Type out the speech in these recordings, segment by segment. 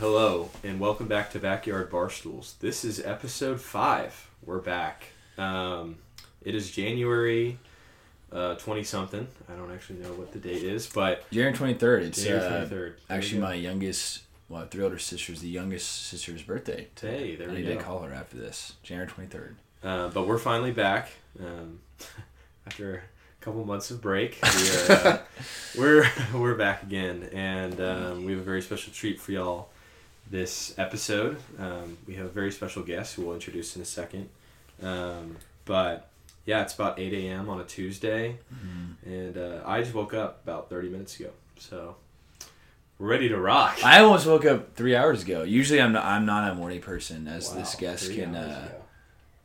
Hello, and welcome back to Backyard Barstools. This is episode five. We're back. Um, it is January twenty something. I don't actually know what the date is, but January twenty third. It's January uh, twenty third. actually my youngest, well, three older sisters. The youngest sister's birthday. Hey, there I we need go. to call her after this. January twenty third. Uh, but we're finally back um, after a couple months of break. We're uh, we're, we're back again, and um, we have a very special treat for y'all this episode. Um, we have a very special guest who we'll introduce in a second. Um, but yeah, it's about eight a.m. on a Tuesday, and uh, I just woke up about thirty minutes ago, so we're ready to rock. I almost woke up three hours ago. Usually, I'm not, I'm not a morning person, as this guest can uh,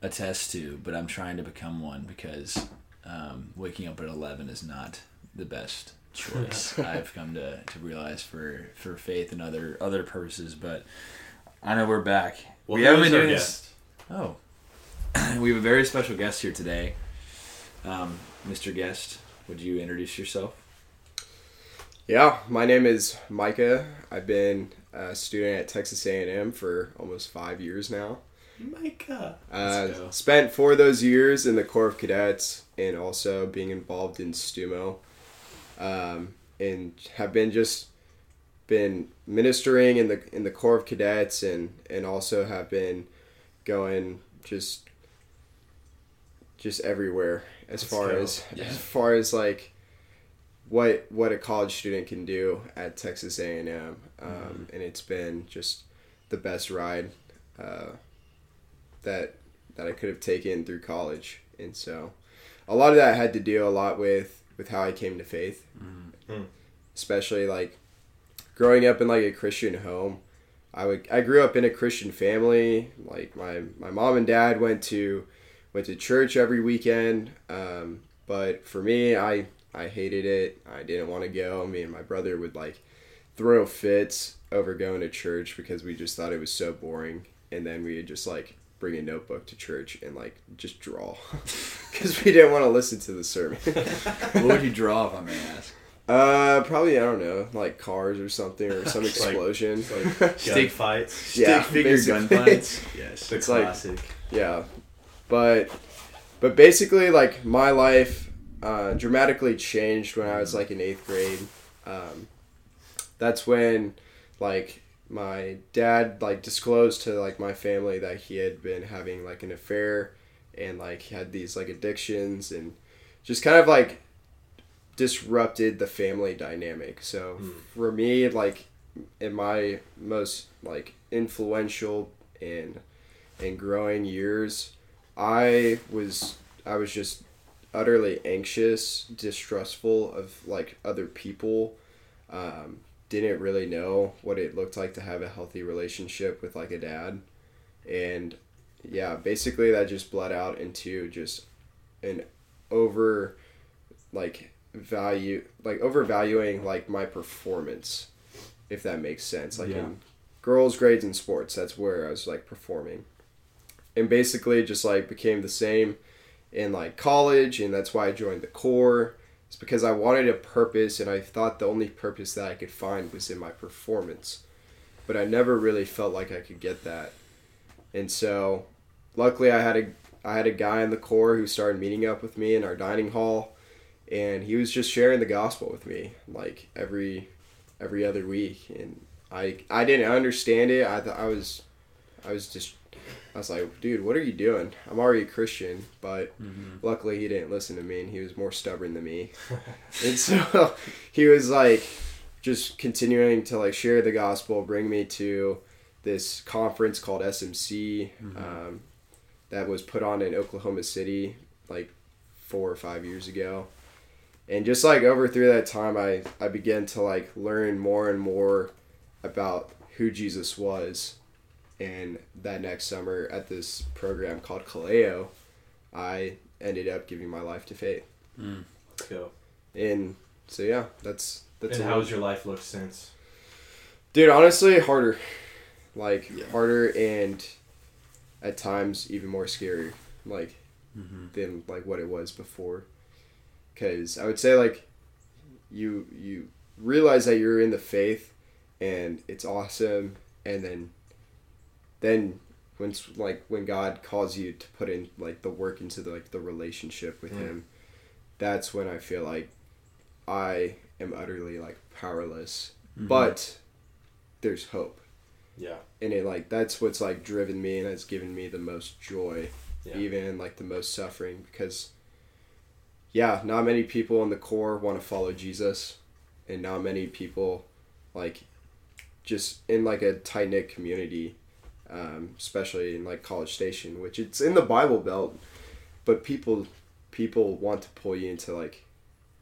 attest to. But I'm trying to become one because um, waking up at eleven is not the best choice. I've come to, to realize for for faith and other other purposes. But I know we're back. Well, we haven't been doing this. Oh, we have a very special guest here today. Um, Mr. Guest, would you introduce yourself? Yeah, my name is Micah. I've been a student at Texas A&M for almost five years now. Micah. Uh, spent four of those years in the Corps of Cadets and also being involved in STUMO. Um, and have been just been ministering in the in the Corps of Cadets and and also have been going just just everywhere as Let's far go. as Yeah. as far as like what what a college student can do at Texas A and M, um, and it's been just the best ride uh, that that I could have taken through college, and so a lot of that had to deal a lot with with how I came to faith, Mm. especially like growing up in like a Christian home. I would I grew up in a Christian family. Like my my mom and dad went to went to church every weekend. Um, but for me, I I hated it. I didn't want to go. Me and my brother would like throw fits over going to church because we just thought it was so boring. And then we would just like bring a notebook to church and like just draw because we didn't want to listen to the sermon. what would you draw, if I may ask? uh, probably I don't know, like cars or something or some Like- explosion. Stick- fights. Yeah, Stick figure basically. gunfights. Yes. The It's like- yeah but but basically like my life uh, dramatically changed when i was like in eighth grade um, that's when like my dad like disclosed to like my family that he had been having like an affair and like had these like addictions and just kind of like disrupted the family dynamic so Hmm. for me like in my most like influential and and growing years i was i was just utterly anxious distrustful of like other people um, didn't really know what it looked like to have a healthy relationship with like a dad. And yeah basically that just bled out into just an over like value like overvaluing like my performance if that makes sense. Like Yeah. in girls grades and sports that's where i was like performing. And basically just like became the same in like college and that's why i joined the corps it's because i wanted a purpose and i thought the only purpose that i could find was in my performance. But i never really felt like i could get that. And so luckily i had a i had a guy in the corps who started meeting up with me in our dining hall and he was just sharing the gospel with me like every every other week. And i i didn't understand it. I thought i was i was just i was like dude what are you doing? I'm already a christian but luckily he didn't listen to me and he was more stubborn than me. And so he was like just continuing to like share the gospel bring me to this conference called smc um, that was put on in oklahoma city like four or five years ago. And just like over through that time i i began to like learn more and more about who jesus was and that next summer at this program called kaleo i ended up giving my life to faith Let's go. and so yeah that's that's and a how's your life looked since? dude honestly harder like Yeah. harder and at times even more scary like Mm-hmm. than like what it was before because i would say like you you realize that you're in the faith and it's awesome and then then when like when God calls you to put in like the work into the, like the relationship with Mm. him that's when I feel like I am utterly like powerless Mhm. but there's hope Yeah. and it like that's what's like driven me and has given me the most joy Yeah. even like the most suffering because yeah not many people in the core want to follow jesus and not many people like just in like a tight-knit community um, especially in like college station which it's in the bible belt but people people want to pull you into like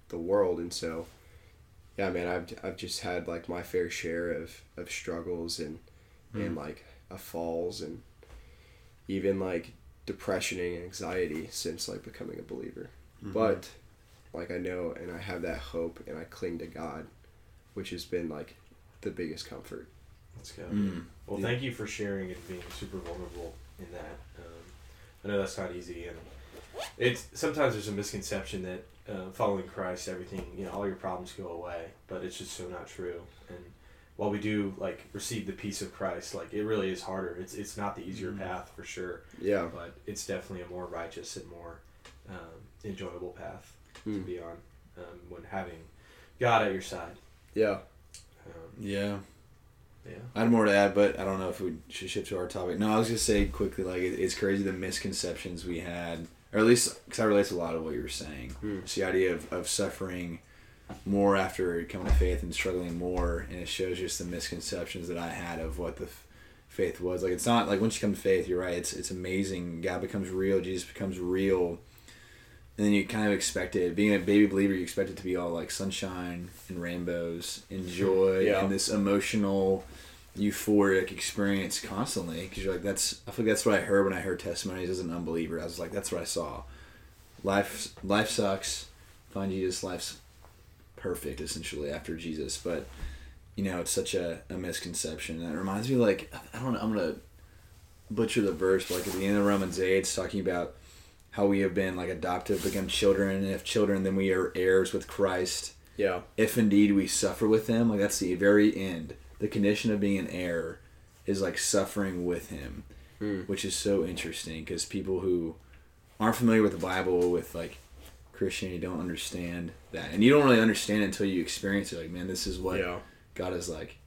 the world and so yeah man i've, I've just had like my fair share of, of struggles and and like falls and even like depression and anxiety since like becoming a believer but like i know and i have that hope and i cling to god which has been like the biggest comfort Let's go. Mm. Well, Yeah. thank you for sharing and being super vulnerable in that. Um, I know that's not easy, and it's sometimes there's a misconception that uh, following Christ, everything you know, all your problems go away, but it's just so not true. And while we do like receive the peace of Christ, like it really is harder. It's it's not the easier Mhm. path for sure, yeah but it's definitely a more righteous and more um, enjoyable path to Mm. be on um, when having God at your side. yeah Um, Yeah. Yeah. I had more to add, but I don't know if we should shift to our topic. No, I was just say quickly, like it, it's crazy the misconceptions we had, or at least because I relate to a lot of what you were saying. Hmm. It's the idea of, of suffering more after coming to faith and struggling more, and it shows just the misconceptions that I had of what the f- faith was. Like it's not like once you come to faith, you're right. It's it's amazing. God becomes real. Jesus becomes real. And then you kind of expect it. Being a baby believer, you expect it to be all like sunshine and rainbows and mm-hmm. joy Yeah. and this emotional euphoric experience constantly because you're like that's I feel like that's what I heard when I heard testimonies as an unbeliever. I was like that's what I saw. Life life sucks. Find Jesus. Life's perfect essentially after Jesus, but you know it's such a, a misconception. And it reminds me like I don't know. I'm gonna butcher the verse, but like at the end of Romans eight, it's talking about how we have been like adopted, become children, and if children, then we are heirs with Christ. Yeah. If indeed we suffer with him like that's the very end. The condition of being an heir is like suffering with him Hmm. which is so interesting because people who aren't familiar with the bible with like christianity don't understand that. And you don't really understand until you experience it like man this is what yeah. God has like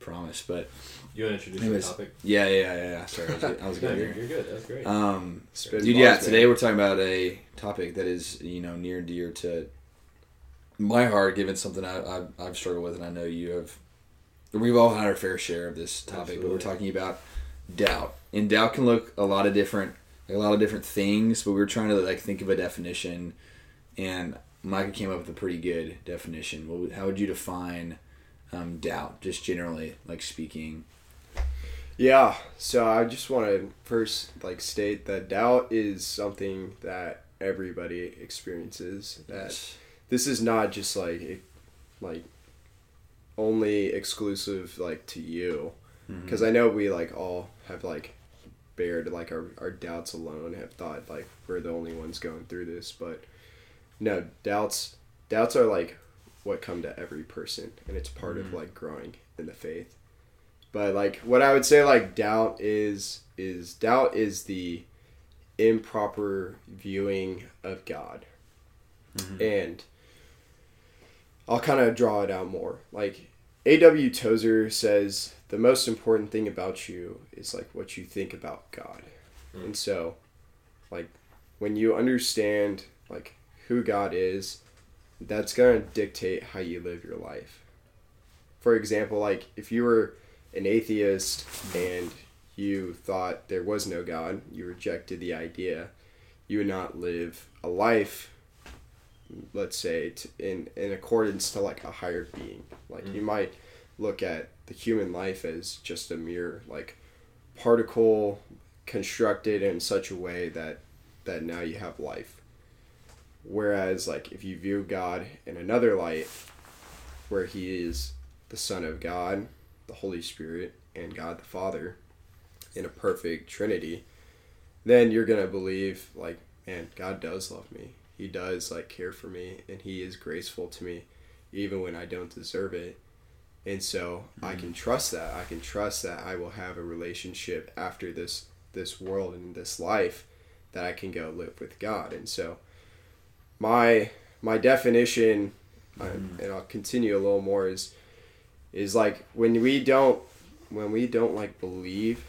promised. But You want to introduce Anyways, the topic? yeah yeah yeah, yeah. sorry i was, I was No, good you're, here you're good. That's great. um Dude, yeah, today man. we're talking about a topic that is, you know, near and dear to my heart, given something I, I've, I've struggled with, and I know you have. We've all had our fair share of this topic, but we're talking about doubt. And doubt can look a lot of different, like a lot of different things, but we were trying to like think of a definition, and Micah came up with a pretty good definition. What would, how would you define um, doubt, just generally, like speaking? Yeah, so I just want to first like state that doubt is something that everybody experiences. That this is not just like it- like only exclusive like to you, because I know we like all have like bared like our, our doubts alone. Have thought like we're the only ones going through this, but no doubts. Doubts are like what come to every person, and it's part of Mhm. like growing in the faith but like what i would say like doubt is is doubt is the improper viewing of god Mhm. and i'll kind of draw it out more like aw tozer says the most important thing about you is like what you think about god Mm. and so like when you understand like who god is that's going to dictate how you live your life for example like if you were an atheist and you thought there was no God, you rejected the idea, you would not live a life, let's say, t in, in accordance to like a higher being. Like you mm. might look at the human life as just a mere like particle constructed in such a way that that now you have life. Whereas like if you view God in another light, where he is the Son of God, the Holy Spirit, and God the Father in a perfect Trinity, then you're gonna believe like, man, God does love me. He does like care for me, and He is graceful to me, even when I don't deserve it. and so I can trust that. I can trust that I will have a relationship after this this world and this life that I can go live with God. And so my my definition uh, and I'll continue a little more is is like when we don't when we don't like believe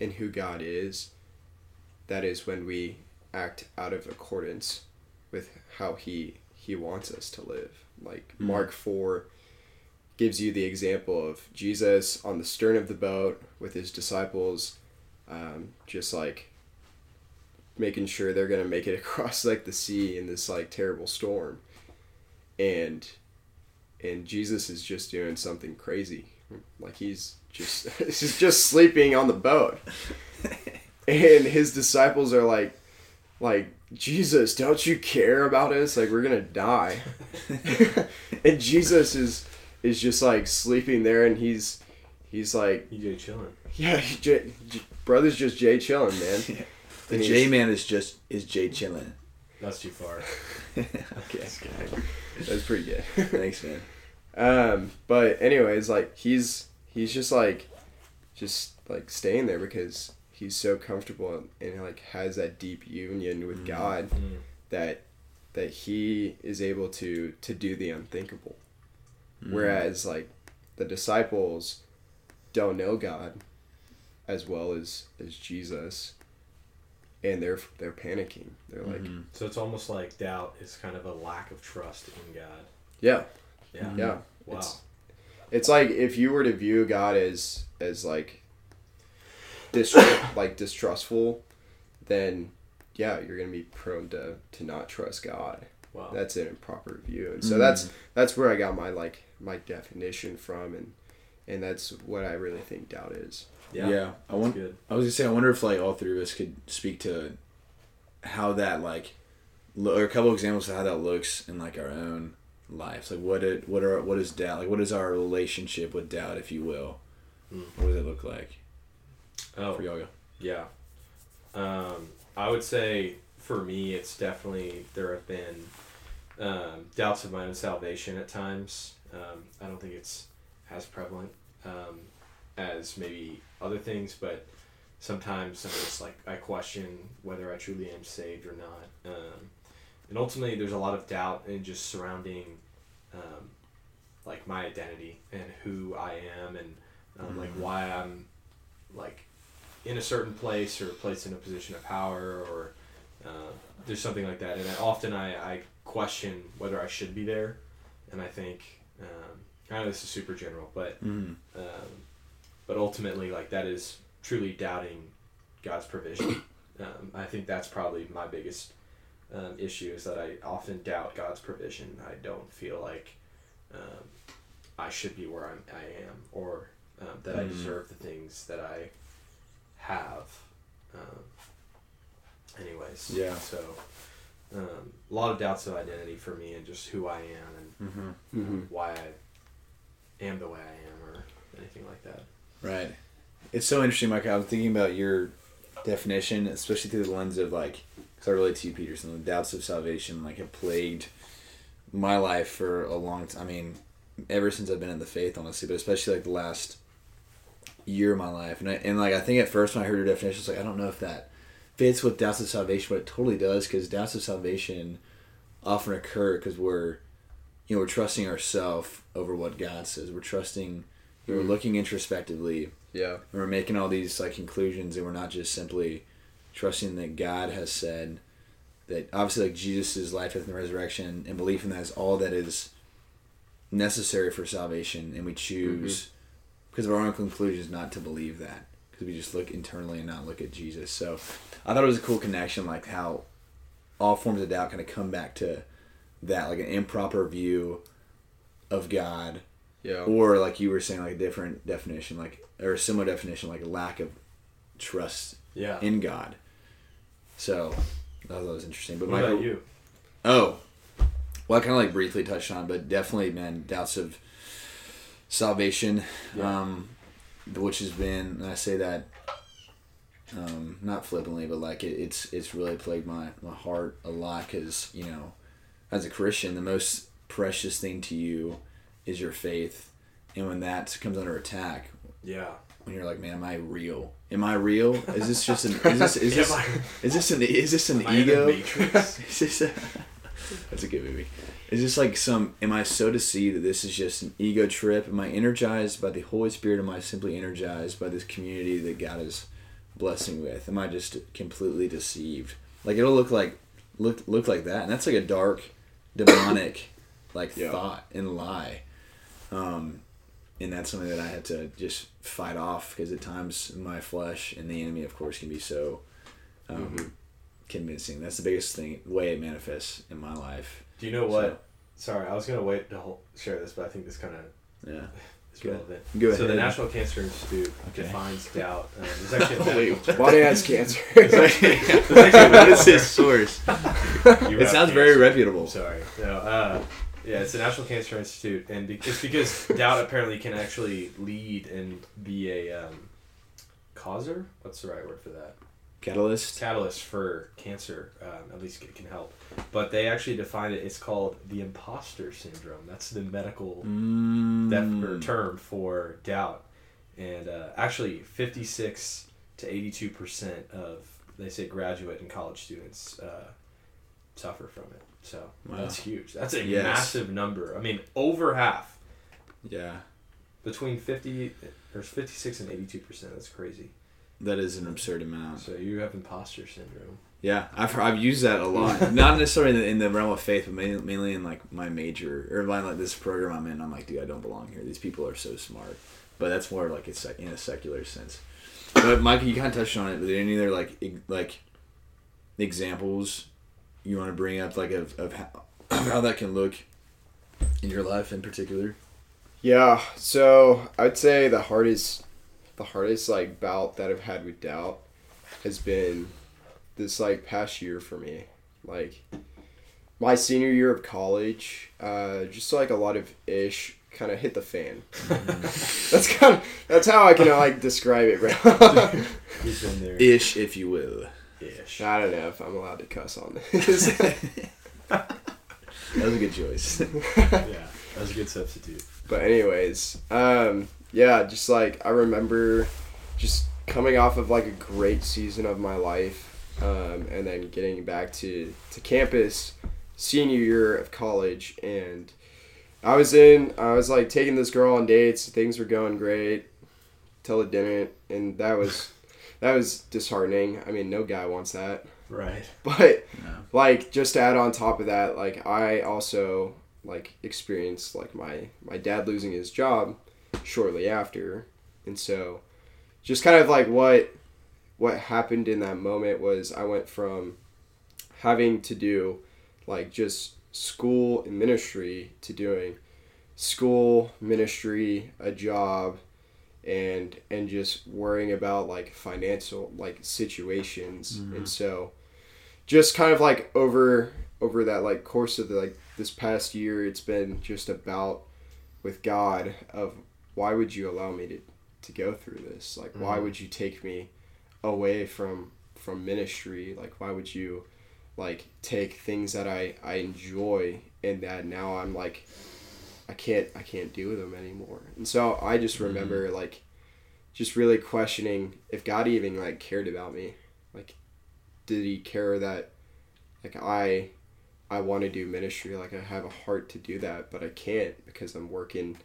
in who God is that is when we act out of accordance with how he he wants us to live like Mhm. Mark 4 gives you the example of Jesus on the stern of the boat with his disciples um, just like making sure they're gonna make it across like the sea in this like terrible storm and and Jesus is just doing something crazy. Like he's just he's just sleeping on the boat. And his disciples are like like Jesus don't you care about us? Like we're gonna die. And Jesus is is just like sleeping there and he's he's like EJ chilling. yeah J, J, brother's just Jay chilling man. The J man is just is Jay chilling. That's too far. okay. that's pretty good Thanks, man. Um, but anyways, like he's he's just like just like staying there because he's so comfortable and like has that deep union with Mhm. God Mm. that that he is able to to do the unthinkable. Mm. Whereas like the disciples don't know God as well as as Jesus and they're they're panicking. They're like, Mhm. So it's almost like doubt is kind of a lack of trust in God. yeah, Yeah. yeah. Wow. It's, it's like if you were to view God as as like dis like distrustful, then yeah, you're gonna be prone to to not trust God. wow. That's an improper view, and so Mhm. that's that's where I got my like my definition from, and and that's what I really think doubt is. Yeah. yeah. I want. good. I was gonna say. I wonder if like all three of us could speak to how that like, lo- or a couple examples of how that looks in like our own lives. Like what it, what are, what is doubt? Like what is our relationship with doubt, if you will? Mm. What does it look like Oh, for y'all? Yeah. Um, I would say for me, it's definitely, there have been um, doubts of my own salvation at times. Um, I don't think it's as prevalent um, as maybe other things, but sometimes I'm just like, I question whether I truly am saved or not. Um, and ultimately, there's a lot of doubt in just surrounding um, like my identity and who I am and um, like Mhm. why I'm like in a certain place or placed in a position of power or uh, there's something like that and I, often I, I question whether I should be there and I think um, I know this is super general but Mm. um, but ultimately like that is truly doubting God's provision um, I think that's probably my biggest um, issue is that I often doubt God's provision I don't feel like um, I should be where I'm, I am or um, that I Mm. deserve the things that I have um, anyways Yeah. so um, a lot of doubts of identity for me and just who I am and Mm-hmm. Mm-hmm. why I am the way I am or anything like that Right. It's so interesting, Mike. I was thinking about your definition, especially through the lens of like, because I relate to you, Peterson. The doubts of salvation like have plagued my life for a long time. I mean, ever since I've been in the faith, honestly, but especially like the last year of my life. And I, and like I think at first when I heard your definition, I was like, I don't know if that fits with doubts of salvation, but it totally does because doubts of salvation often occur because we're, you know, we're trusting ourselves over what God says. We're trusting. We're looking introspectively. Yeah. and we're making all these like conclusions and we're not just simply trusting that God has said that obviously like Jesus' life, death, and resurrection and belief in that is all that is necessary for salvation and we choose mm-hmm. because of our own conclusions not to believe that because we just look internally and not look at Jesus. So I thought it was a cool connection like how all forms of doubt kind of come back to that like an improper view of God Yeah. or like you were saying like a different definition like or a similar definition like lack of trust yeah in god so I thought that was interesting but what Michael, about you oh well i kind of like briefly touched on but definitely man doubts of salvation Yeah. um which has been and i say that um not flippantly but like it, it's it's really plagued my my heart a lot because you know as a christian the most precious thing to you is your faith and when that comes under attack, Yeah. when you're like, man, am I real? Am I real? Is this just an? Is this is this I- is this an is this an Am I in the ego? Matrix? Is this a, that's a good movie. Is this like some? Am I so deceived that this is just an ego trip? Am I energized by the Holy Spirit? Am I simply energized by this community that God is blessing with? Am I just completely deceived? Like it'll look like look look like that, and that's like a dark, demonic, like Yeah. thought and lie. Um, and that's something that I had to just fight off because at times my flesh and the enemy, of course, can be so um, Mhm. convincing. That's the biggest thing way it manifests in my life. Do you know what? Sorry, I was gonna wait to whole, share this, but I think this kind of Yeah. is Go- relevant. go ahead. So the. National Cancer Institute Okay. defines doubt. Um, there's actually a Wait. Bonnie has cancer. what is his source? It sounds very reputable. Sorry. No, uh, yeah, it's the National Cancer Institute, and be- it's because doubt apparently can actually lead and be a um, causer. What's the right word for that? Catalyst. Catalyst for cancer. Um, at least it can help. But they actually define it. It's called the imposter syndrome. That's the medical Mm. def- term for doubt. And uh, actually, 56 to 82 percent of they say graduate and college students uh, suffer from it. So Wow. that's huge. That's a Yes. massive number. I mean, over half Yeah, between 50 there's 56 and 82 percent. That's crazy. that is an absurd amount. So you have imposter syndrome. Yeah, I've I've used that a lot. Not necessarily in the, in the realm of faith, but mainly, mainly in like my major or my like this program I'm in. I'm like, dude, I don't belong here. These people are so smart. But that's more like it's in a secular sense. But Mike, you kind of touched on it. Are there any other like like examples you want to bring up, like of of how, of how that can look in your life in particular? Yeah, so I'd say the hardest, the hardest like bout that I've had with doubt has been this like past year for me. Like my senior year of college, uh, just like a lot of ish kind of hit the fan. that's kind of that's how I can like describe it, bro. You've there. Ish, if you will. Ish. I don't know if I'm allowed to cuss on this. That was a good choice. yeah, that was a good substitute. But anyways, um, yeah, just like I remember, just coming off of like a great season of my life, um, and then getting back to to campus, senior year of college, and I was in, I was like taking this girl on dates, things were going great, till it didn't, and that was that was disheartening. I mean, no guy wants that, Right. but No. like just to add on top of that like i also like experienced like my my dad losing his job shortly after and so just kind of like what what happened in that moment was i went from having to do like just school and ministry to doing school ministry a job and and just worrying about like financial like situations. And so just kind of like over over that like course of the like this past year it's been just about with god of why would you allow me to to go through this? Like why Mhm. would you take me away from from ministry? Like why would you like take things that i i enjoy and that now i'm like i can't i can't do with them anymore. And so i just mm-hmm. remember like just really questioning if god even like cared about me. Like did he care that like i i want to do ministry? Like i have a heart to do that but i can't because i'm working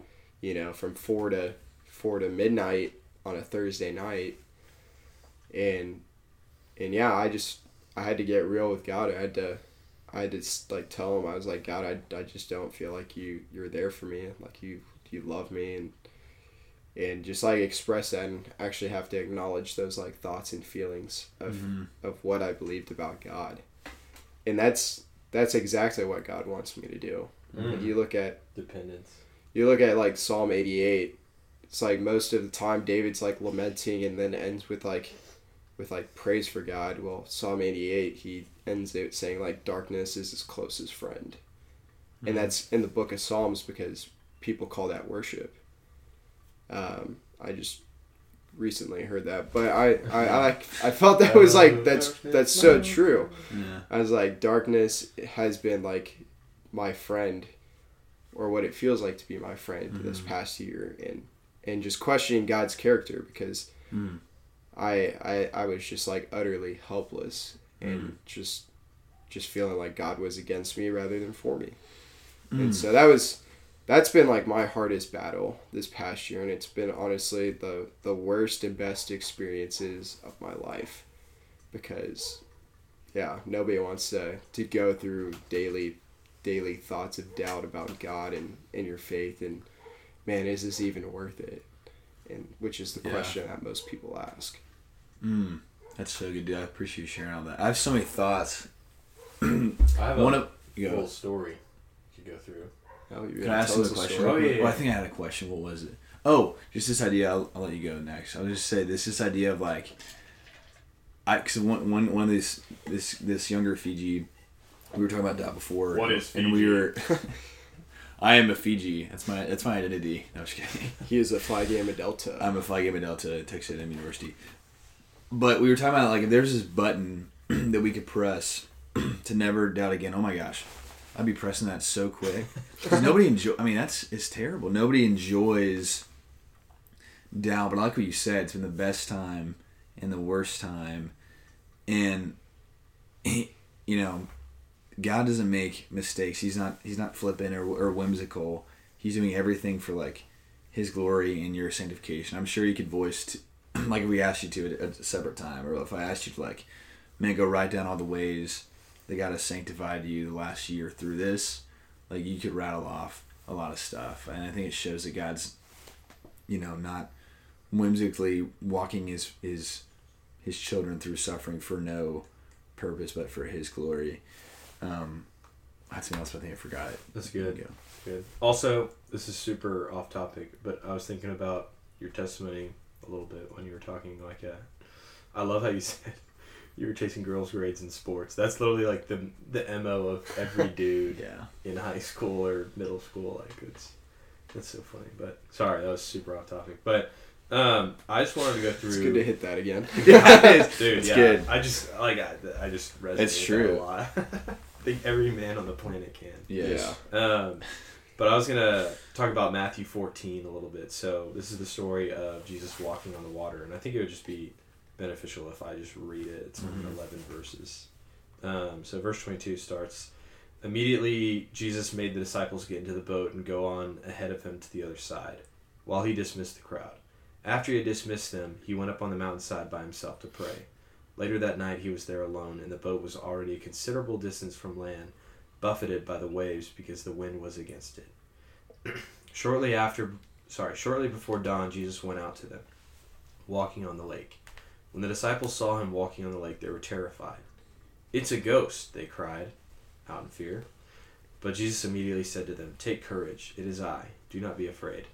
you know from four to four to midnight on a thursday night. And and yeah i just i had to get real with god. I had to i just like tell him i was like god i, I just don't feel like you you're there for me like you you love me and and just like express that and actually have to acknowledge those like thoughts and feelings of Mhm. of what I believed about God. And that's that's exactly what God wants me to do. Mm. You look at Dependence. you look at like Psalm 88. It's like most of the time David's like lamenting and then ends with like with like praise for God. Well, Psalm 88 he ends it saying like darkness is his closest friend. And that's in the book of Psalms because people call that worship. Um, I just recently heard that, but I I I, I felt that was like that's that's so true. Yeah. I was like, darkness has been like my friend or what it feels like to be my friend this Mhm. past year and and just questioning God's character because Mm. I, I I was just like utterly helpless and Mm. just just feeling like God was against me rather than for me. Mm. And so that was that's been like my hardest battle this past year and it's been honestly the the worst and best experiences of my life because yeah, nobody wants to to go through daily daily thoughts of doubt about God and, and your faith and man, is this even worth it? And which is the Yeah. question that most people ask. Mm. That's so good, dude. I appreciate you sharing all that. I have so many thoughts. I have One a of you little go. story you could go through. Oh, Can I ask tell you a a question? Oh, yeah, Well, I think I had a question. What was it? Oh, just this idea. I'll, I'll let you go next. I'll just say this: this idea of like, I because one one one of this this this younger Fiji, we were talking about that before. What is Fiji? And we Fiji? were. I am a Fiji. That's my that's my identity. No, I'm just kidding. He is a Phi Gamma Delta. I'm a Phi Gamma Delta at Texas A&M University. But we were talking about like if there's this button that we could press to never doubt again. Oh my gosh, I'd be pressing that so quick. nobody enjoy. I mean, that's it's terrible. Nobody enjoys doubt. But like what you said, it's been the best time and the worst time, and you know, God doesn't make mistakes. He's not he's not flippant or, or whimsical. He's doing everything for like his glory and your sanctification. I'm sure you could voice, t like if we asked you to at a separate time, or if I asked you to like, man, go write down all the ways that God has sanctified you the last year through this. Like you could rattle off a lot of stuff, and I think it shows that God's, you know, not whimsically walking his his his children through suffering for no purpose but for His glory. Um, I had something else, but I think I forgot it. That's good. go. Good. Also, this is super off topic, but I was thinking about your testimony a little bit when you were talking. Like, uh, I love how you said you were chasing girls' grades in sports. That's literally like the the mo of every dude Yeah. in high school or middle school. Like, it's that's so funny. But sorry, that was super off topic. But um, I just wanted to go through. It's good to hit that again. Yeah, Dude, It's yeah, good. I just like I, I just resonate It's true. a lot. I think every man on the planet can. Yeah. Um, but I was gonna talk about Matthew 14 a little bit. So this is the story of Jesus walking on the water, and I think it would just be beneficial if I just read it. It's Mhm. 11 verses. Um, so verse 22 starts. Immediately, Jesus made the disciples get into the boat and go on ahead of him to the other side, while he dismissed the crowd. After he had dismissed them, he went up on the mountainside by himself to pray. Later that night, he was there alone, and the boat was already a considerable distance from land, buffeted by the waves because the wind was against it. shortly after, sorry, shortly before dawn, Jesus went out to them, walking on the lake. When the disciples saw him walking on the lake, they were terrified. It's a ghost, they cried, out in fear. But Jesus immediately said to them, Take courage, it is I. Do not be afraid.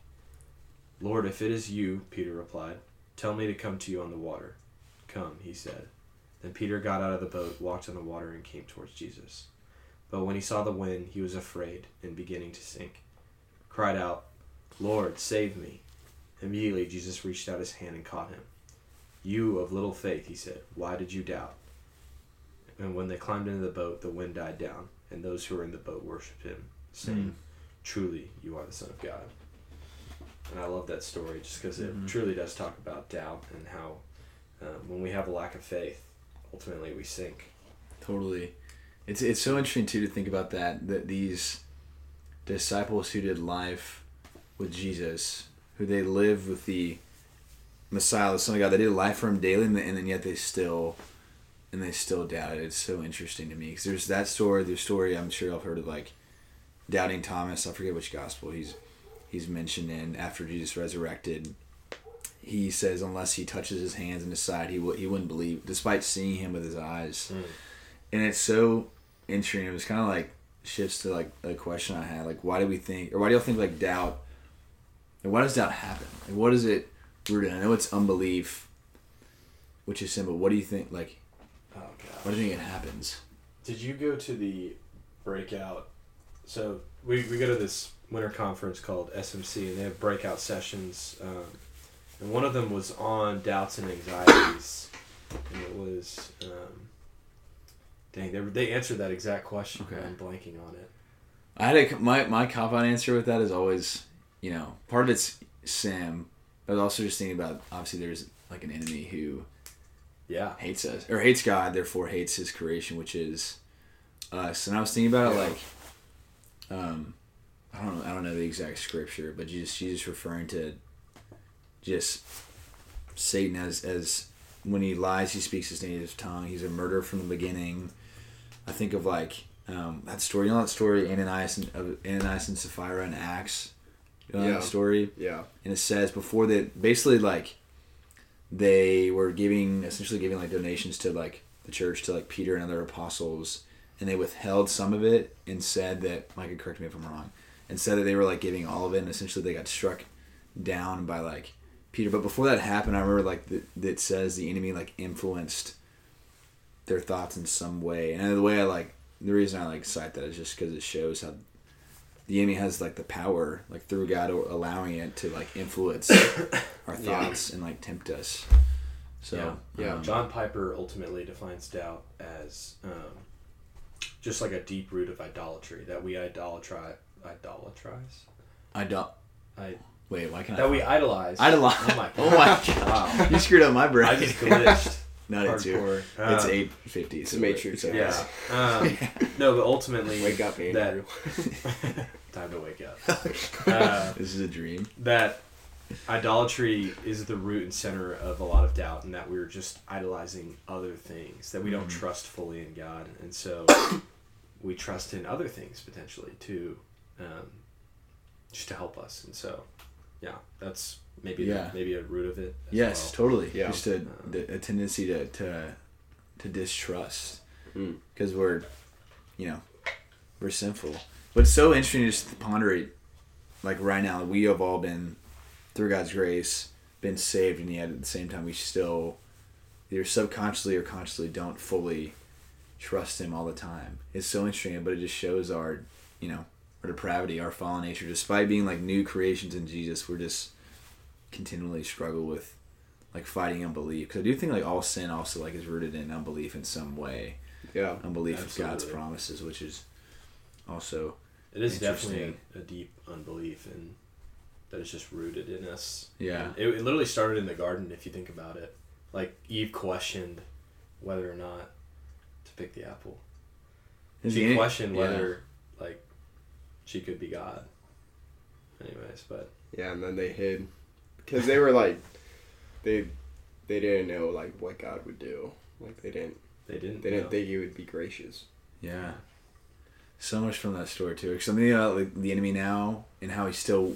Lord, if it is you, Peter replied, tell me to come to you on the water. Come, he said. Then Peter got out of the boat, walked on the water, and came towards Jesus. But when he saw the wind, he was afraid and beginning to sink. Cried out, Lord, save me. Immediately Jesus reached out his hand and caught him. You of little faith, he said, why did you doubt? And when they climbed into the boat, the wind died down, and those who were in the boat worshipped him, saying, Truly, you are the Son of God. And I love that story just because it Mhm. truly does talk about doubt and how um, when we have a lack of faith, ultimately we sink. Totally. It's it's so interesting too to think about that that these disciples who did life with Jesus, who they lived with the Messiah, the Son of God, they did life for Him daily, and, and then yet they still and they still doubted. It's so interesting to me because there's that story. The story I'm sure I've heard of like doubting Thomas. I forget which gospel he's he's mentioned in after Jesus resurrected. He says unless he touches his hands and his side, he will he wouldn't believe, despite seeing him with his eyes hmm. and it's so interesting. It was kind of like shifts to like a question I had, like why do we think, or why do y'all think like doubt? And why does doubt happen? Like what is it rooted? in? I know it's unbelief, which is simple. what do you think? Like Oh god. why do you think it happens? Did you go to the breakout? So we, we go to this winter conference called SMC, and they have breakout sessions. Um, and one of them was on doubts and anxieties, and it was, um, dang, they, they answered that exact question. Okay. I'm blanking on it. I had a my my cop out answer with that is always, you know, part of it's Sam, but also just thinking about obviously there's like an enemy who Yeah. hates us or hates God, therefore hates His creation, which is us. And I was thinking about it Yeah. like, um, I don't know, I don't know the exact scripture, but Jesus, Jesus referring to just Satan as as when he lies, he speaks his native tongue. He's a murderer from the beginning. I think of like um, that story. You know that story, Ananias and of Ananias and Sapphira in Acts. You know Yeah. that story Yeah. and it says before that basically like they were giving essentially giving like donations to like the church to like Peter and other apostles and they withheld some of it and said that Micah correct me if I'm wrong and said that they were like giving all of it and essentially they got struck down by like Peter but before that happened I remember like that says the enemy like influenced their thoughts in some way and the way I like the reason I like cite that is just because it shows how the enemy has like the power like through god allowing it to like influence our Yeah. thoughts and like tempt us so Yeah. Yeah. um, John Piper ultimately defines doubt as um, just like a deep root of idolatry that we idolatri idolatrize. i don't I wait why can that i That we idolize. idolize Oh my oh my god! god Wow. you screwed up my brain I just glitched. Not it too Hardcore. it's Um, 850 It's so a Matrix, it's okay. Yeah. Um, no, but ultimately, Wake up, that time to wake up. Uh, this is a dream that idolatry is the root and center of a lot of doubt, and that we're just idolizing other things that we don't Mhm. trust fully in God, and so we trust in other things potentially to um, just to help us, and so yeah, that's maybe Yeah. the, maybe a root of it. As yes well. totally Yeah. just a, the- a tendency to to, to distrust Mm. because we're you know we're sinful but it's so interesting just to ponder it like right now we have all been through god's grace been saved and yet at the same time we still either subconsciously or consciously don't fully trust him all the time it's so interesting but it just shows our you know our depravity our fallen nature despite being like new creations in jesus we're just continually struggle with like fighting unbelief because i do think like all sin also like is rooted in unbelief in some way Yeah. unbelief of God's promises, which is also It is definitely a, a deep unbelief, and that is just rooted in us. Yeah. It, it literally started in the garden, if you think about it. Like Eve questioned whether or not to pick the apple. Is she the- questioned yeah. whether, like, she could be God. Anyways, but Yeah, and then they hid because they were like, they, they didn't know like what God would do. Like they didn't, they didn't. they didn't know. think He would be gracious. yeah. So much from that story too. Because something about like the enemy now and how he still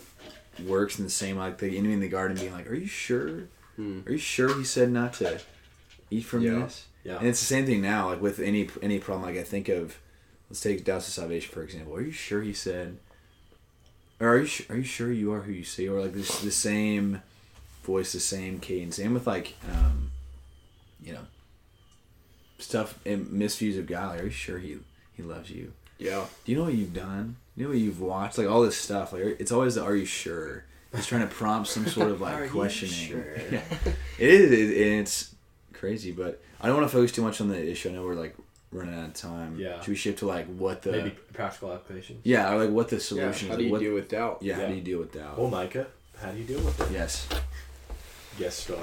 works in the same like the enemy in the garden being like, "Are you sure? Hmm. Are you sure he said not to eat from Yeah. this?" Yeah. And it's the same thing now. Like with any any problem, like I think of, let's take doubts of salvation for example. Are you sure he said? Or are you su- are you sure you are who you say? Or like this the same voice, the same cadence. Same with like, um, you know, stuff and misviews of God. Like, are you sure he he loves you? Yeah. Do you know what you've done? Do you know what you've watched? Like all this stuff. Like it's always the "Are you sure?" He's trying to prompt some sort of Are like you questioning. sure? Yeah. It is, it, it's crazy. But I don't want to focus too much on the issue. I know we're like running out of time. Yeah. Should we shift to like what the Maybe practical application. yeah, or like what the Yeah. solution How is? do you what, deal with doubt? yeah, how do you deal with doubt? Well, Micah, how do you deal with it? yes. Guest star.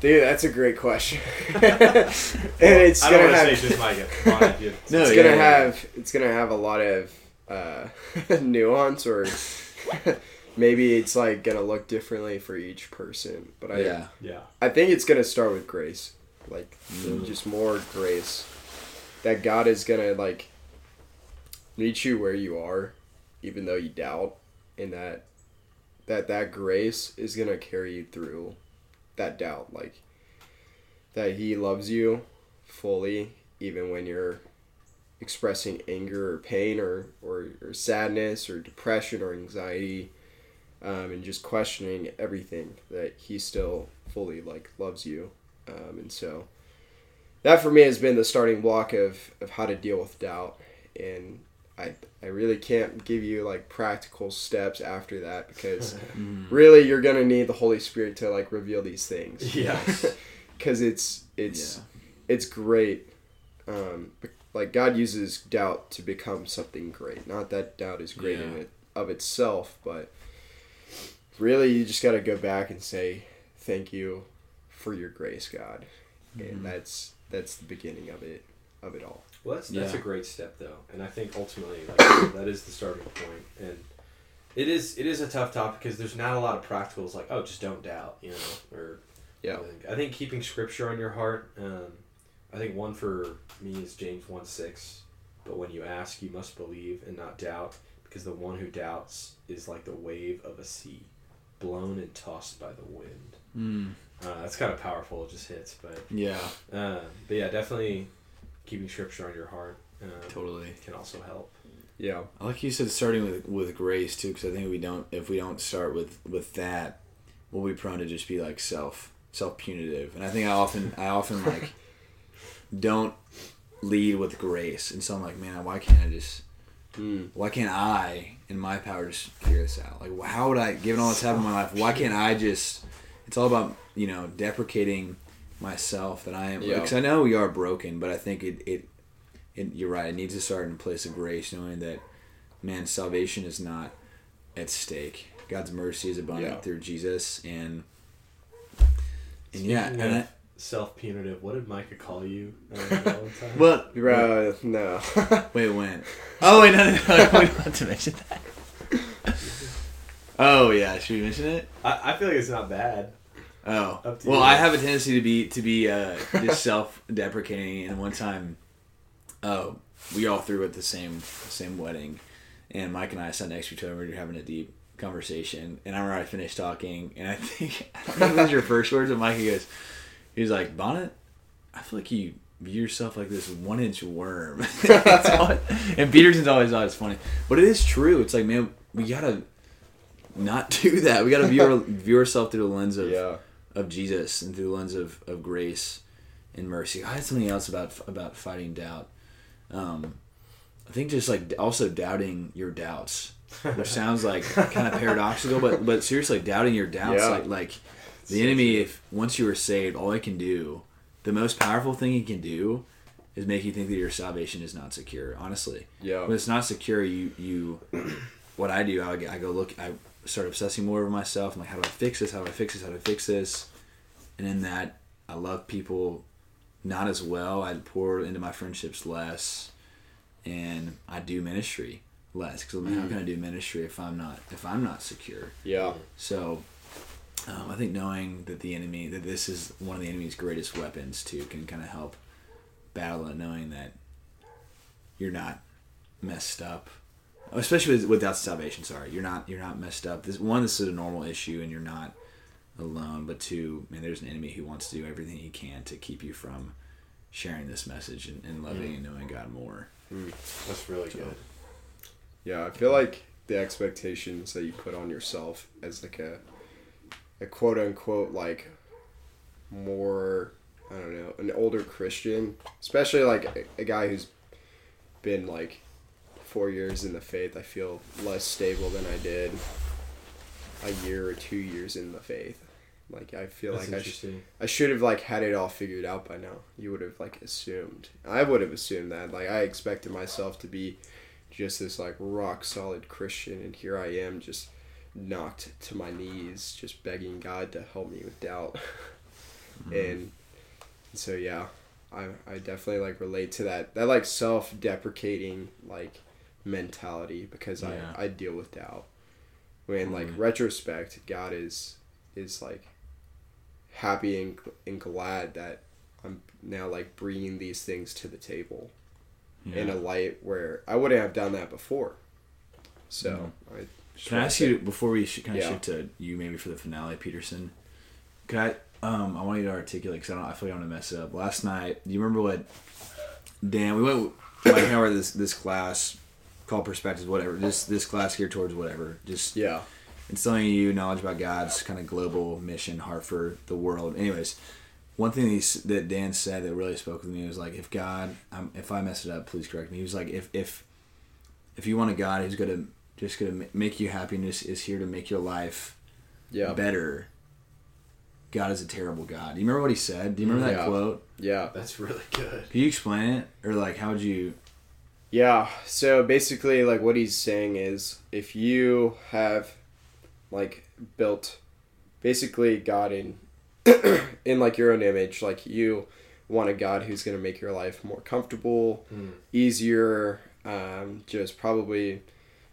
Dude, that's a great question. and it's I don't gonna want to have say just Micah. Come on, you- No, it's yeah, gonna yeah, have it's gonna have a lot of uh, nuance or maybe it's like gonna look differently for each person. But I yeah. Yeah. I think it's gonna start with grace, like Mm. just more grace. That God is gonna like meet you where you are, even though you doubt, and that that that grace is gonna carry you through that doubt. Like that He loves you fully, even when you're expressing anger or pain or or, or sadness or depression or anxiety. Um, and just questioning everything that he still fully like loves you um, and so that for me has been the starting block of, of how to deal with doubt and I, I really can't give you like practical steps after that because Mm. really you're gonna need the Holy Spirit to like reveal these things Yeah. because it's it's yeah. it's great um, like God uses doubt to become something great. Not that doubt is great in it of itself, but really you just got to go back and say thank you for your grace, God. Mhm. And that's that's the beginning of it of it all. Well, that's that's Yeah. a great step though, and I think ultimately like that is the starting point. point, and it is it is a tough topic because there's not a lot of practicals like oh just don't doubt you know or Yeah. I think, I think keeping scripture on your heart. Um, I think one for me is James one six, but when you ask, you must believe and not doubt, because the one who doubts is like the wave of a sea, blown and tossed by the wind. Mm, Uh, that's kind of powerful. It just hits, but yeah, uh, but yeah, definitely keeping scripture on your heart. Um, totally. can also help. Yeah. I like you said, starting with with grace too, because I think we don't if we don't start with with that, we'll be prone to just be like self self punitive. And I think I often I often like don't lead with grace, and so I'm like, man, why can't I just Mm. why can't I in my power just figure this out? Like, how would I, given all that's happened in my life, why can't I just? It's all about you know deprecating myself that I am Yeah. because I know we are broken, but I think it it, it you're right. It needs to start in a place of grace, knowing that man, salvation is not at stake. God's mercy is abundant Yeah. through Jesus, and and yeah, and of I, self punitive, what did Micah call you uh, Valentine? well, Uh, no. Wait, when? Oh wait, no, no, no. we don't have to mention that. Oh yeah, should we mention it? I, I feel like it's not bad. Oh, Up to well, you. I have a tendency to be to be uh, just self-deprecating, and one time, oh, we all threw at the same same wedding, and Mike and I sat next to each other. We were having a deep conversation, and I remember I finished talking, and I think I know was your first words, but Mike goes, he's like, "Bonnet, I feel like you view yourself like this one-inch worm." It's all- and Peterson's always thought it's funny, but it is true. It's like, man, we gotta not do that. We gotta view our, view ourselves through the lens of yeah. Of Jesus and through the lens of, of grace and mercy. I had something else about about fighting doubt. Um, I think just like also doubting your doubts, which sounds like kind of paradoxical, but but seriously, doubting your doubts, Yeah. like like the enemy. If once you are saved, all he can do, the most powerful thing he can do, is make you think that your salvation is not secure. Honestly, Yeah. when it's not secure, you you what I do, I, I go look, I start obsessing more over myself. I'm like, how do I fix this? How do I fix this? How do I fix this? And in that, I love people not as well. I pour into my friendships less, and I do ministry less. Because how can I do ministry if I'm not if I'm not secure? Yeah. So, um, I think knowing that the enemy, that this is one of the enemy's greatest weapons too, can kind of help battle it, knowing that you're not messed up, especially with, without salvation. Sorry, you're not you're not messed up. This one, this is a normal issue, and you're not alone. But two, man, there's an enemy who wants to do everything he can to keep you from sharing this message and, and loving and knowing God more. Hmm, that's really So- good. Yeah, I feel like the expectations that you put on yourself as like a a quote unquote like more I don't know, an older Christian, especially like a, a guy who's been like four years in the faith, I feel less stable than I did a year or two years in the faith. Like I feel That's like I, sh- I should have like had it all figured out by now. You would have like assumed. I would have assumed that. Like I expected myself to be just this like rock solid Christian and here I am just knocked to my knees just begging God to help me with doubt. Mm-hmm. and so yeah, I I definitely like relate to that that like self-deprecating like mentality because Yeah. I I deal with doubt. When like retrospect, God is is like happy and, and glad that I'm now like bringing these things to the table in a light where I wouldn't have done that before. So I just Can I ask say- you before we sh- kind of Yeah. shift to you maybe for the finale, Peterson? Can I? Um, I want you to articulate because I don't. I feel like I'm gonna mess it up. Last night, do you remember what Dan? We went like over this this class called perspectives, whatever. This this class geared towards whatever. Just Yeah. instilling you knowledge about God's kind of global mission, heart for the world. Anyways, one thing he, that Dan said that really spoke with me was like, if God, um, if I mess it up, please correct me. He was like, if if if you want a God who's gonna just gonna make you happy and is, is here to make your life Yeah. better, God is a terrible God. Do you remember what he said? Do you remember that Yeah. quote? Yeah. That's really good. Can you explain it, or like how would you? Yeah. So basically, like what he's saying is, if you have, like, built, basically God in, in like your own image, like you want a God who's gonna make your life more comfortable, Mm. easier, um, just probably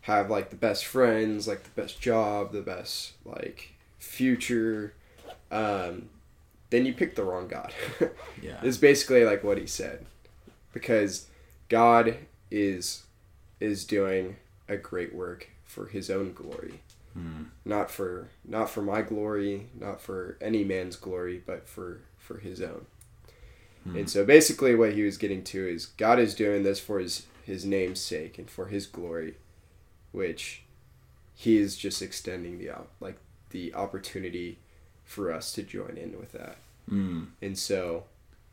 have like the best friends, like the best job, the best like future, um, then you pick the wrong God. Yeah. is basically like what he said because god is is doing a great work for his own glory Hmm. not for not for my glory not for any man's glory but for for his own Hmm. and so basically what he was getting to is god is doing this for his his name's sake and for his glory which he is just extending the op- like the opportunity for us to join in with that Mm. and so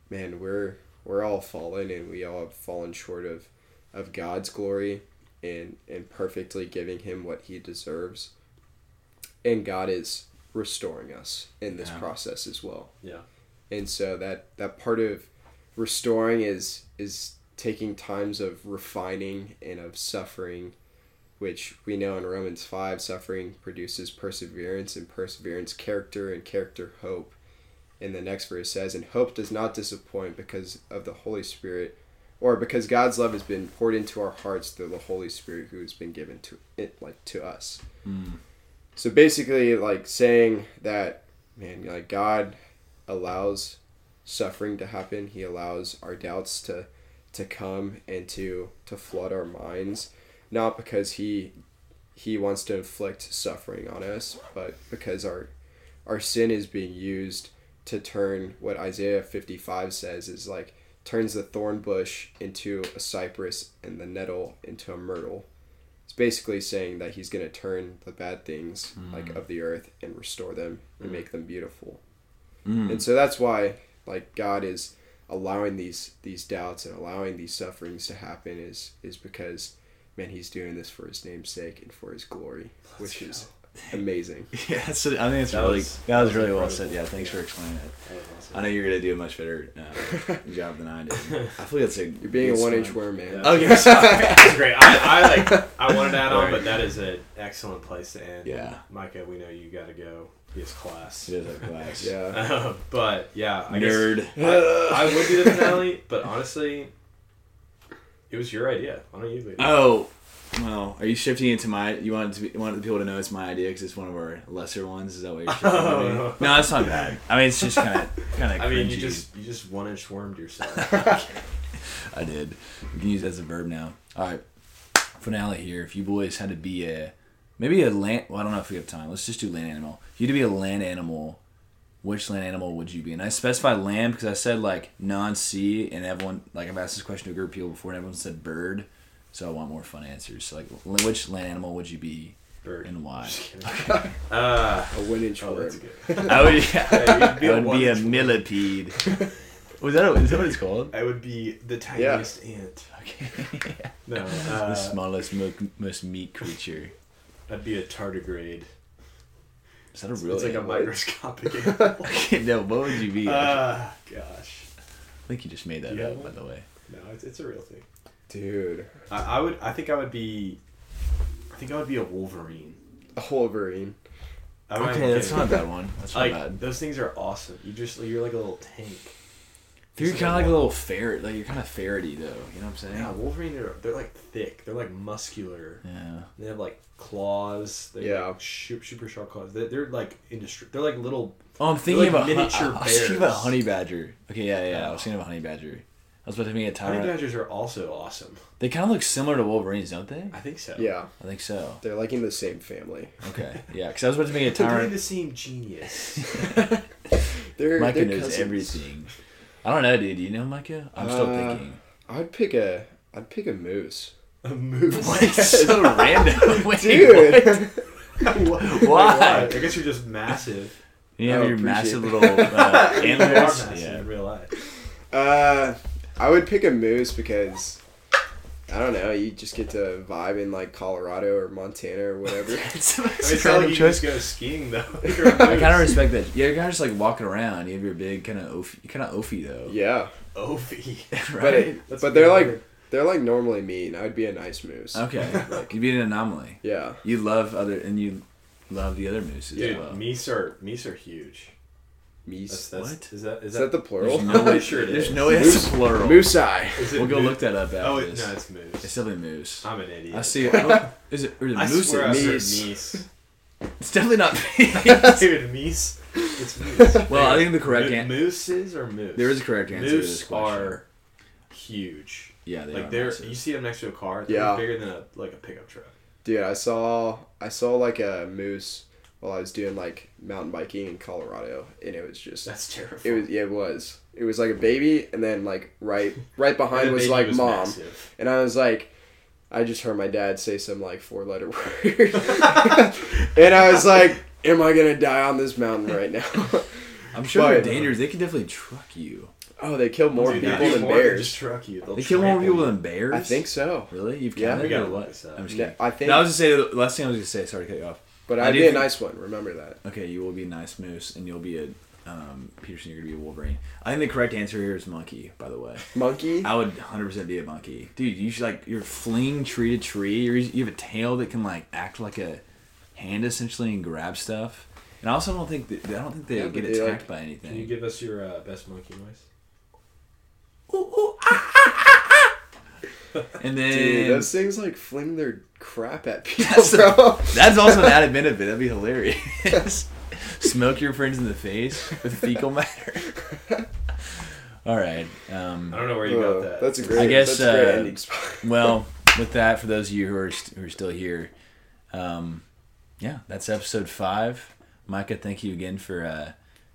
man we're we're all fallen and we all have fallen short of of god's glory and and perfectly giving him what he deserves and god is restoring us in this Yeah. process as well Yeah. and so that that part of restoring is is taking times of refining and of suffering which we know in romans 5 suffering produces perseverance and perseverance character and character hope and the next verse says and hope does not disappoint because of the holy spirit or because god's love has been poured into our hearts through the holy spirit who has been given to it like to us. Mm. so basically like saying that man like god allows suffering to happen. He allows our doubts to to come and to to flood our minds. Not because he he wants to inflict suffering on us but because our our sin is being used to turn what Isaiah 55 says is like turns the thorn bush into a cypress and the nettle into a myrtle it's basically saying that he's going to turn the bad things like of the earth and restore them and Mm. make them beautiful Mm. and so that's why like god is allowing these these doubts and allowing these sufferings to happen is is because man he's doing this for his name's sake and for his glory which is amazing Yeah, that's, I think it's That really was- that was that was really well said. Yeah, thanks for explaining it. Awesome. I know you're gonna do a much better uh, job than I did. I feel like that's a you're being a one inch sign. worm man Yeah. Oh, yeah, sorry. That's great. I, I like. I wanted to add on, but that is an excellent place to end. Yeah. Micah, we know you got to go. His class. It is a class. yeah Uh, but yeah, I Nerd. I, I would do the finale, but honestly, it was your idea. Why don't you lead? it? Oh, well, are you shifting into my? You want to be, you want the people to know it's my idea because it's one of our lesser ones. Is that what you're shifting? Oh, to me? no. no, that's not bad. I mean, it's just kind of kind of. I mean, you just you just one inch wormed yourself. I did. You can use it as a verb now. All right. Finale here. If you boys had to be a maybe a land. Well, I don't know if we have time. Let's just do land animal. If you had to be a land animal, which land animal would you be? And I specified land because I said like non-sea, and everyone like I've asked this question to a group of people before, and everyone said bird. So I want more fun answers. So like, which land animal would you be Bird. and why? Just. Uh, a one inch oh, worm. I would. Yeah, you'd be I a would be a one-inch millipede. Was that? A, is that what it's called? I would be the tiniest ant. Okay. No, the uh, smallest, mo- most meat creature. I'd be a tardigrade. Is that a real? It's like a animal? microscopic animal. no, what would you be? Ah, gosh. I think you just made that yeah. up, by the way. No, it's, it's a real thing. Dude I, I would. I think I would be. I think I would be a Wolverine. a wolverine I'm not okay, even that's not a bad one. That's not Like bad. those things are awesome. You just you're like a little tank. You're kind of like like a a- little ferret. Like you're kind of ferrety though. You know what I'm saying? Yeah, Wolverine They're, they're like thick. They're like muscular. Yeah. They have like claws. They Yeah. Like, super, super sharp claws. They're, they're like industry. They're like little. Oh, I'm thinking like about miniature I, I was thinking about bears. honey badger. Okay, yeah, yeah. I was thinking about honey badger. I was about to make a Honey tyrant. badgers are also awesome. They kind of look similar to Wolverines, don't they? I think so. yeah I think so. they're like in the same family Okay, yeah. Because I was about to make a They're doing tyrant. the same genius. they're Micah they're knows cousins. everything. I don't know, dude. Do you know Micah? I'm still Uh, thinking. i'd pick a i'd pick a moose a moose. What? It's so random. Wait, dude what? Why? Why? I guess you're just massive. You have Oh, your massive it. little uh, You antlers. massive Yeah. in real life. Uh, I would pick a moose because I don't know. You just get to vibe in like Colorado or Montana or whatever. it's, I mean, it's it's a not like you choice. just go skiing though. I kind of respect that. Yeah, you're kind of just like walking around. You have your big kind of oafy, kind of oafy though. yeah, Ophie. right. but it, but they're good. like they're like normally mean. I'd be a nice moose. okay, you'd be an anomaly. Yeah. You love other, and you love the other mooses Dude, as well. meese are meese are huge. Meese. That's, that's, What? Is that is Is that the plural? There's no way. Sure it there's is. no way it's a plural. Moose eye. Is it We'll go moose? look that up after Oh it, no, it's moose. It's definitely moose. I'm an idiot. I see. It. Oh, is it? Or is it I moose? swear I said Meese. meese. It's definitely not. Dude, meese. It's moose. Well, I think the correct Mo- an- mooses or moose. there is a correct answer to this Moose are huge. yeah, they like are they're massive. you see them next to a car. They're Yeah. bigger than a like a pickup truck. Dude, I saw I saw like a moose while I was doing like mountain biking in Colorado, and it was just That's terrifying. it was yeah, it was it was like a baby, and then like right right behind was like was mom, massive. and I was like. I just heard my dad say some like four letter word. and I was like, Am I gonna die on this mountain right now? I'm sure they're But- dangerous. They can definitely truck you. oh, they kill more Dude, people than bears. just truck you. They'll They kill more people you. than bears. I think so. Really? You've Yeah. counted We or gotta what? look. I'm just Yeah, kidding. I think No, I was just say the last thing I was gonna say. Sorry to cut you off. But I I'd do be a nice one, remember that. Okay, you will be a nice moose, and you'll be a um, Peterson. You're gonna be a Wolverine. I think the correct answer here is monkey. By the way, Monkey? I would 100 percent be a monkey, dude. You should like you're fleeing tree to tree. You're, you have a tail that can like act like a hand essentially and grab stuff. And I also don't think that I don't think they Yeah, get but they, like- attacked by anything. Can you give us your uh, best monkey noise? and then Dude, those things like fling their crap at people, That's the- bro. That's also an added benefit. That'd be hilarious. Smoke your friends in the face with fecal matter. All right. Um, I don't know where you got Oh, that. That's a great. I guess, that's a great uh, ending spot. well, with that, for those of you who are st- who are still here, um, yeah, that's episode five. Micah, thank you again for uh,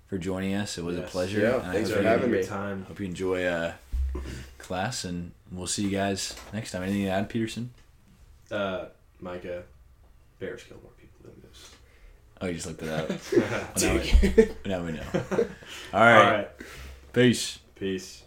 for joining us. It was a pleasure. Yeah, thanks for having Your me. Time. Hope you enjoy uh, class, and we'll see you guys next time. Anything to add, Peterson? Uh, Micah, bears kill more people than this. Oh, you just looked it up. All Well, now, we, now we know. All right. right. Peace. Peace.